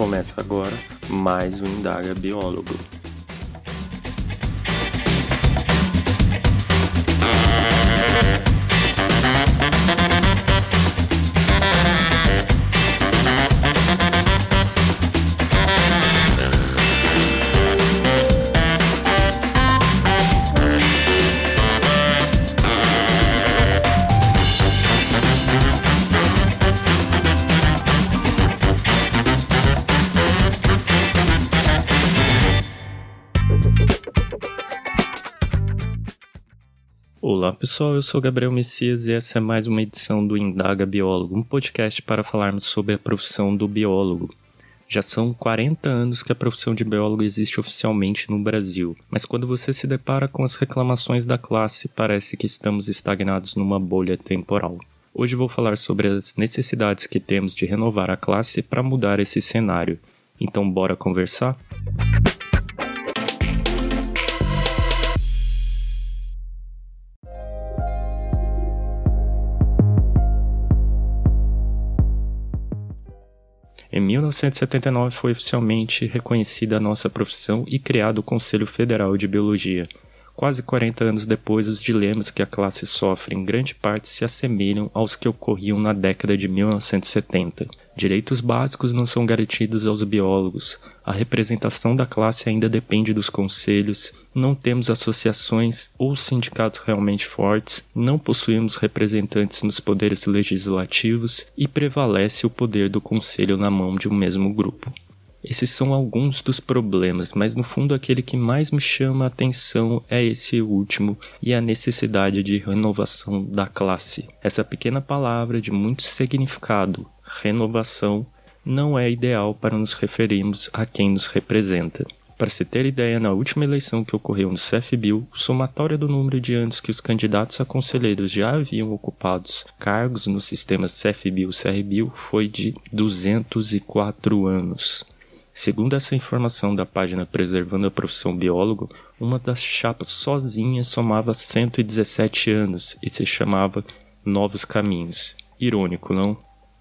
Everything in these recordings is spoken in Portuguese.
Começa agora mais um Indaga Biólogo. Pessoal, eu sou Gabriel Messias e essa é mais uma edição do Indaga Biólogo, um podcast para falarmos sobre a profissão do biólogo. Já são 40 anos que a profissão de biólogo existe oficialmente no Brasil, mas quando você se depara com as reclamações da classe, parece que estamos estagnados numa bolha temporal. Hoje vou falar sobre as necessidades que temos de renovar a classe para mudar esse cenário. Então, bora conversar? Em 1979 foi oficialmente reconhecida a nossa profissão e criado o Conselho Federal de Biologia. Quase 40 anos depois, os dilemas que a classe sofre em grande parte se assemelham aos que ocorriam na década de 1970. Direitos básicos não são garantidos aos biólogos, a representação da classe ainda depende dos conselhos, não temos associações ou sindicatos realmente fortes, não possuímos representantes nos poderes legislativos e prevalece o poder do conselho na mão de um mesmo grupo. Esses são alguns dos problemas, mas no fundo aquele que mais me chama a atenção é esse último e a necessidade de renovação da classe. Essa pequena palavra de muito significado, renovação, não é ideal para nos referirmos a quem nos representa. Para se ter ideia, na última eleição que ocorreu no CFBio, o somatório do número de anos que os candidatos a conselheiros já haviam ocupado cargos no sistema CFBio-CRBio foi de 204 anos. Segundo essa informação da página Preservando a Profissão Biólogo, uma das chapas sozinha somava 117 anos e se chamava Novos Caminhos. Irônico, não?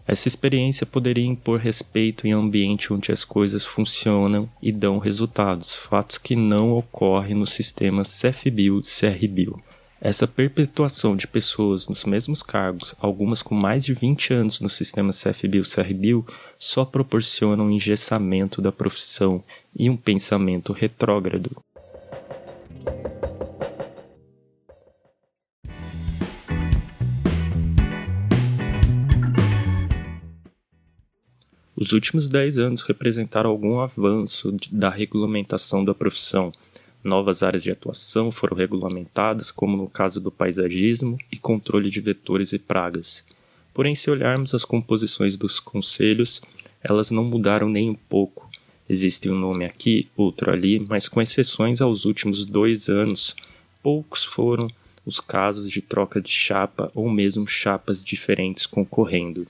Essa experiência poderia impor respeito em ambiente onde as coisas funcionam e dão resultados, fatos que não ocorrem no sistema CFBio-CRBio. Essa perpetuação de pessoas nos mesmos cargos, algumas com mais de 20 anos no sistema CFBio-CRBio, só proporciona um engessamento da profissão e um pensamento retrógrado. Os últimos 10 anos representaram algum avanço da regulamentação da profissão, Novas áreas de atuação foram regulamentadas, como no caso do paisagismo e controle de vetores e pragas. Porém, se olharmos as composições dos conselhos, elas não mudaram nem um pouco. Existe um nome aqui, outro ali, mas com exceções aos últimos dois anos, poucos foram os casos de troca de chapa ou mesmo chapas diferentes concorrendo.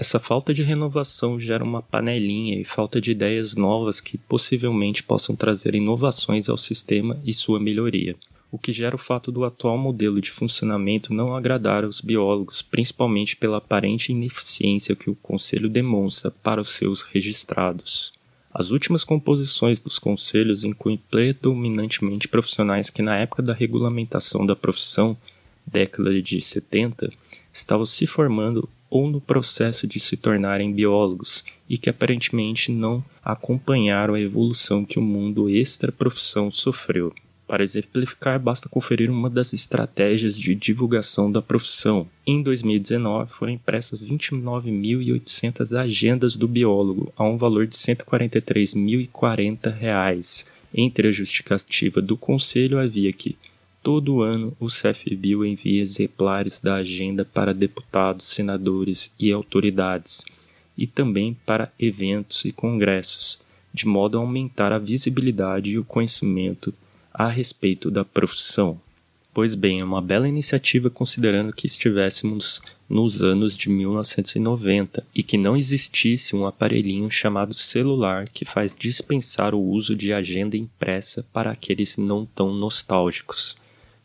Essa falta de renovação gera uma panelinha e falta de ideias novas que possivelmente possam trazer inovações ao sistema e sua melhoria, o que gera o fato do atual modelo de funcionamento não agradar aos biólogos, principalmente pela aparente ineficiência que o Conselho demonstra para os seus registrados. As últimas composições dos conselhos incluem predominantemente profissionais que, na época da regulamentação da profissão, década de 70, estavam se formando ou no processo de se tornarem biólogos e que aparentemente não acompanharam a evolução que o mundo extra-profissão sofreu. Para exemplificar, basta conferir uma das estratégias de divulgação da profissão. Em 2019, foram impressas 29.800 agendas do biólogo, a um valor de R$ 143.040. Entre a justificativa do conselho havia que Todo ano, o CFBio envia exemplares da agenda para deputados, senadores e autoridades, e também para eventos e congressos, de modo a aumentar a visibilidade e o conhecimento a respeito da profissão. Pois bem, é uma bela iniciativa considerando que estivéssemos nos anos de 1990 e que não existisse um aparelhinho chamado celular que faz dispensar o uso de agenda impressa para aqueles não tão nostálgicos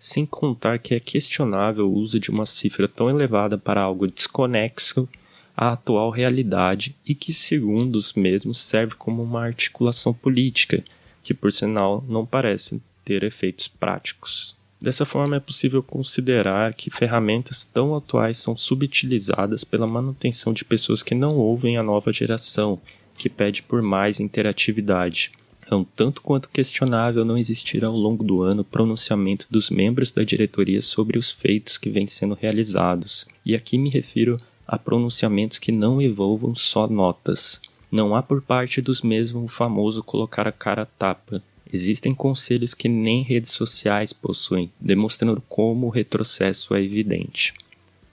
sem contar que é questionável o uso de uma cifra tão elevada para algo desconexo à atual realidade e que, segundo os mesmos, serve como uma articulação política, que, por sinal, não parece ter efeitos práticos. Dessa forma, é possível considerar que ferramentas tão atuais são subutilizadas pela manutenção de pessoas que não ouvem a nova geração, que pede por mais interatividade. Um tanto quanto questionável não existir ao longo do ano pronunciamento dos membros da diretoria sobre os feitos que vêm sendo realizados, e aqui me refiro a pronunciamentos que não envolvam só notas. Não há por parte dos mesmos o famoso colocar a cara a tapa. Existem conselhos que nem redes sociais possuem, demonstrando como o retrocesso é evidente.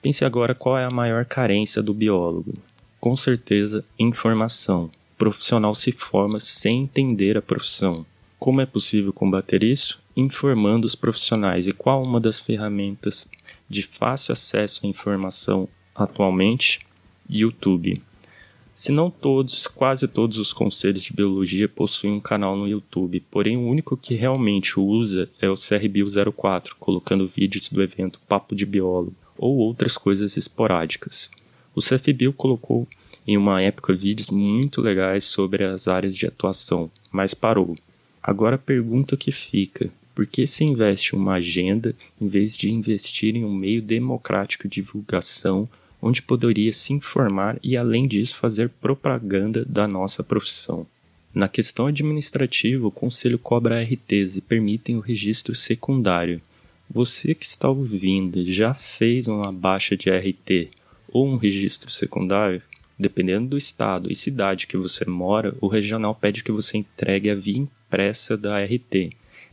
Pense agora qual é a maior carência do biólogo. Com certeza, informação. Profissional se forma sem entender a profissão. Como é possível combater isso? Informando os profissionais. E qual uma das ferramentas de fácil acesso à informação atualmente? YouTube. Se não todos, quase todos os conselhos de biologia possuem um canal no YouTube, porém o único que realmente usa é o CRBio 04, colocando vídeos do evento Papo de Biólogo ou outras coisas esporádicas. O CFBio colocou em uma época vídeos muito legais sobre as áreas de atuação, mas parou. Agora a pergunta que fica: por que se investe uma agenda em vez de investir em um meio democrático de divulgação onde poderia se informar e, além disso, fazer propaganda da nossa profissão. Na questão administrativa, o Conselho cobra RTs e permitem o registro secundário. Você que está ouvindo já fez uma baixa de RT ou um registro secundário? Dependendo do estado e cidade que você mora, o regional pede que você entregue a via impressa da RT,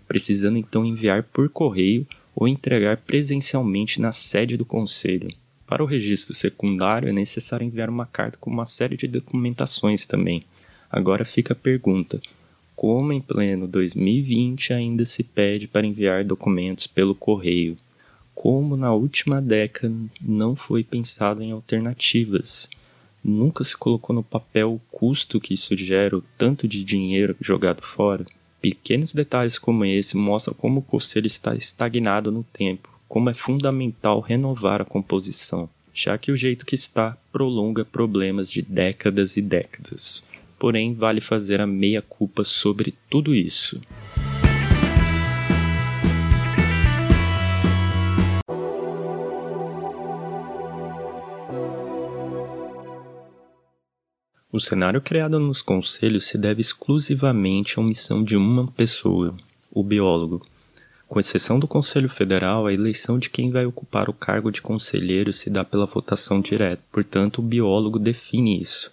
precisando então enviar por correio ou entregar presencialmente na sede do conselho. Para o registro secundário é necessário enviar uma carta com uma série de documentações também. Agora fica a pergunta: como em pleno 2020 ainda se pede para enviar documentos pelo correio? Como na última década não foi pensado em alternativas? Nunca se colocou no papel o custo que isso gera, o tanto de dinheiro jogado fora? Pequenos detalhes como esse mostram como o conselho está estagnado no tempo como é fundamental renovar a composição, já que o jeito que está prolonga problemas de décadas e décadas. Porém, vale fazer a meia-culpa sobre tudo isso. O cenário criado nos conselhos se deve exclusivamente à omissão de uma pessoa, o biólogo, com exceção do Conselho Federal, a eleição de quem vai ocupar o cargo de conselheiro se dá pela votação direta, portanto, o biólogo define isso.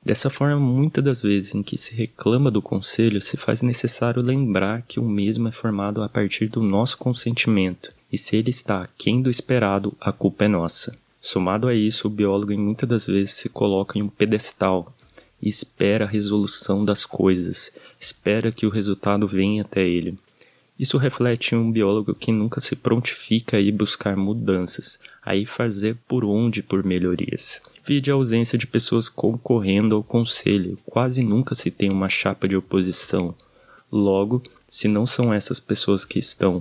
Dessa forma, muitas das vezes em que se reclama do conselho, se faz necessário lembrar que o mesmo é formado a partir do nosso consentimento, e se ele está aquém do esperado, a culpa é nossa. Somado a isso, o biólogo em muitas das vezes se coloca em um pedestal e espera a resolução das coisas, espera que o resultado venha até ele. Isso reflete um biólogo que nunca se prontifica a ir buscar mudanças, a ir fazer por onde por melhorias. Vide a ausência de pessoas concorrendo ao conselho, quase nunca se tem uma chapa de oposição. Logo, se não são essas pessoas que estão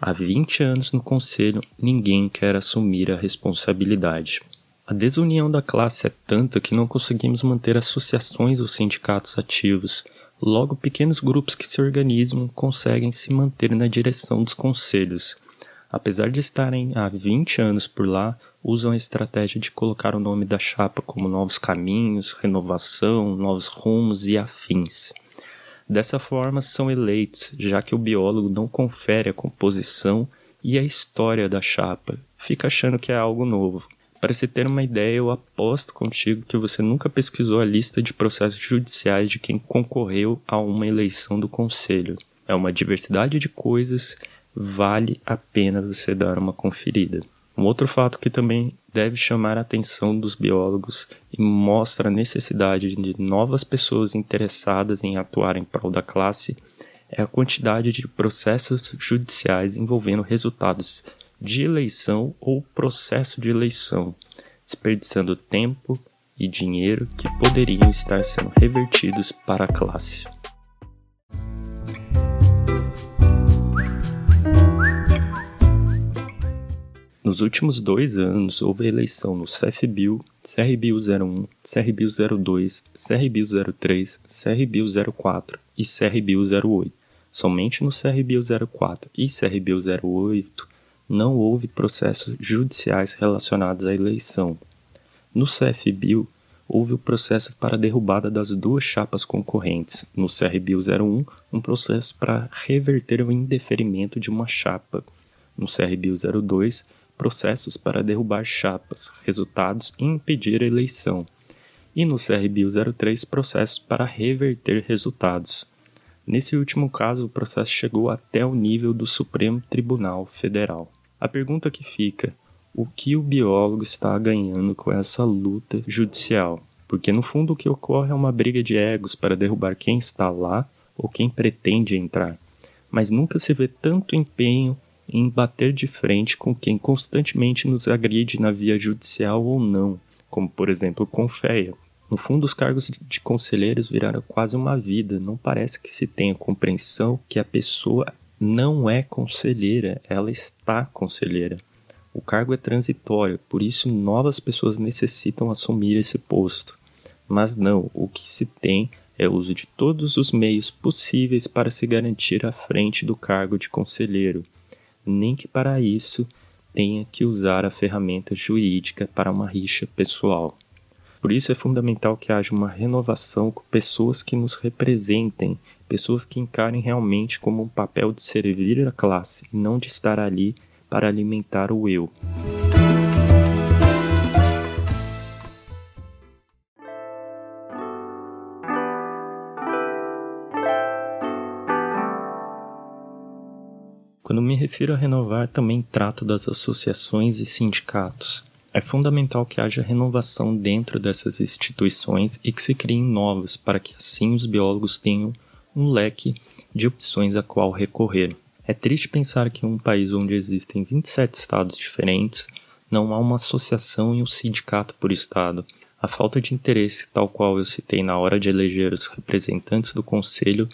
há 20 anos no conselho, ninguém quer assumir a responsabilidade. A desunião da classe é tanta que não conseguimos manter associações ou sindicatos ativos, Logo, pequenos grupos que se organizam conseguem se manter na direção dos conselhos. Apesar de estarem há 20 anos por lá, usam a estratégia de colocar o nome da chapa como Novos Caminhos, Renovação, Novos Rumos e afins. Dessa forma, são eleitos, já que o biólogo não confere a composição e a história da chapa, fica achando que é algo novo. Para se ter uma ideia, eu aposto contigo que você nunca pesquisou a lista de processos judiciais de quem concorreu a uma eleição do conselho. É uma diversidade de coisas, vale a pena você dar uma conferida. Um outro fato que também deve chamar a atenção dos biólogos e mostra a necessidade de novas pessoas interessadas em atuar em prol da classe é a quantidade de processos judiciais envolvendo resultados de eleição ou processo de eleição, desperdiçando tempo e dinheiro que poderiam estar sendo revertidos para a classe. Nos últimos dois anos, houve eleição no CFBio, CRBio 01, CRBio 02, CRBio 03, CRBio 04 e CRBio 08. Somente no CRBio 04 e CRBio 08 não houve processos judiciais relacionados à eleição. No CFBio, houve o processo para derrubada das duas chapas concorrentes. No CRBio 01, um processo para reverter o indeferimento de uma chapa. No CRBio 02, processos para derrubar chapas, resultados e impedir a eleição, e no CRBio 03 processos para reverter resultados. Nesse último caso, o processo chegou até o nível do Supremo Tribunal Federal. A pergunta que fica: o que o biólogo está ganhando com essa luta judicial? Porque no fundo o que ocorre é uma briga de egos para derrubar quem está lá ou quem pretende entrar. Mas nunca se vê tanto empenho em bater de frente com quem constantemente nos agride na via judicial ou não, como por exemplo com Confeia. No fundo, os cargos de conselheiros viraram quase uma vida. Não parece que se tenha compreensão que a pessoa não é conselheira, ela está conselheira. O cargo é transitório, por isso novas pessoas necessitam assumir esse posto. Mas não, o que se tem é o uso de todos os meios possíveis para se garantir à frente do cargo de conselheiro nem que para isso tenha que usar a ferramenta jurídica para uma rixa pessoal. Por isso é fundamental que haja uma renovação com pessoas que nos representem, pessoas que encarem realmente como um papel de servir a classe e não de estar ali para alimentar o eu. Quando me refiro a renovar, também trato das associações e sindicatos. É fundamental que haja renovação dentro dessas instituições e que se criem novas, para que assim os biólogos tenham um leque de opções a qual recorrer. É triste pensar que em um país onde existem 27 estados diferentes, não há uma associação e um sindicato por estado. A falta de interesse, tal qual eu citei na hora de eleger os representantes do conselho,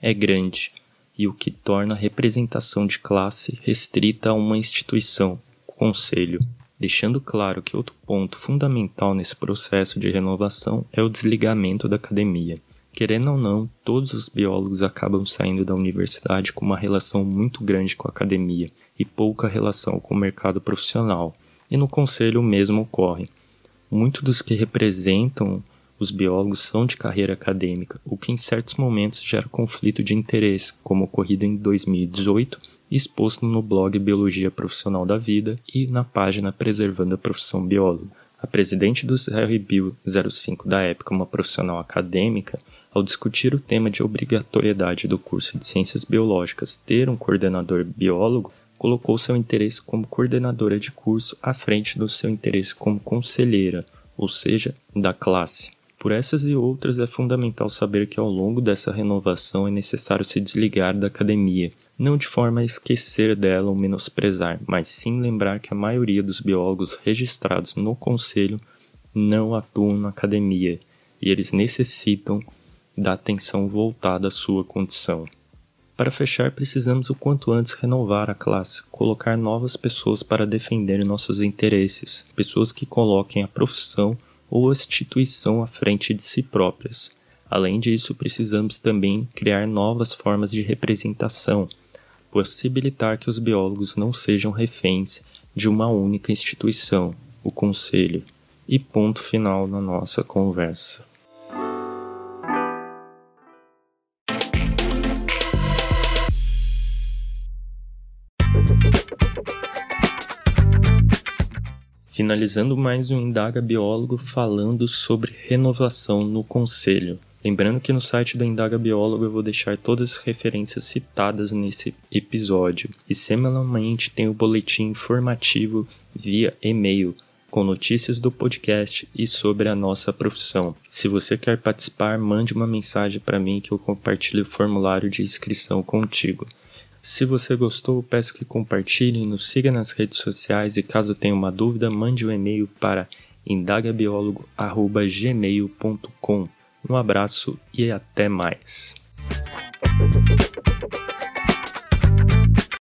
é grande e o que torna a representação de classe restrita a uma instituição, o conselho, deixando claro que outro ponto fundamental nesse processo de renovação é o desligamento da academia. Querendo ou não, todos os biólogos acabam saindo da universidade com uma relação muito grande com a academia e pouca relação com o mercado profissional. E no conselho o mesmo ocorre. Muitos dos que representam os biólogos são de carreira acadêmica, o que em certos momentos gera conflito de interesse, como ocorrido em 2018, exposto no blog Biologia Profissional da Vida e na página Preservando a Profissão Biólogo. A presidente do RBio 05 da época, uma profissional acadêmica, ao discutir o tema de obrigatoriedade do curso de Ciências Biológicas ter um coordenador biólogo, colocou seu interesse como coordenadora de curso à frente do seu interesse como conselheira, ou seja, da classe. Por essas e outras, é fundamental saber que ao longo dessa renovação é necessário se desligar da academia, não de forma a esquecer dela ou menosprezar, mas sim lembrar que a maioria dos biólogos registrados no conselho não atuam na academia e eles necessitam da atenção voltada à sua condição. Para fechar, precisamos o quanto antes renovar a classe, colocar novas pessoas para defender nossos interesses, pessoas que coloquem a profissão ou instituição à frente de si próprias. Além disso, precisamos também criar novas formas de representação, possibilitar que os biólogos não sejam reféns de uma única instituição, o Conselho. E ponto final na nossa conversa. Finalizando mais um Indaga Biólogo falando sobre renovação no conselho. Lembrando que no site do Indaga Biólogo eu vou deixar todas as referências citadas nesse episódio. E semanalmente tem o boletim informativo via e-mail com notícias do podcast e sobre a nossa profissão. Se você quer participar, mande uma mensagem para mim que eu compartilho o formulário de inscrição contigo. Se você gostou, peço que compartilhe, nos siga nas redes sociais e caso tenha uma dúvida, mande um e-mail para indagabiólogo.gmail.com. Um abraço e até mais.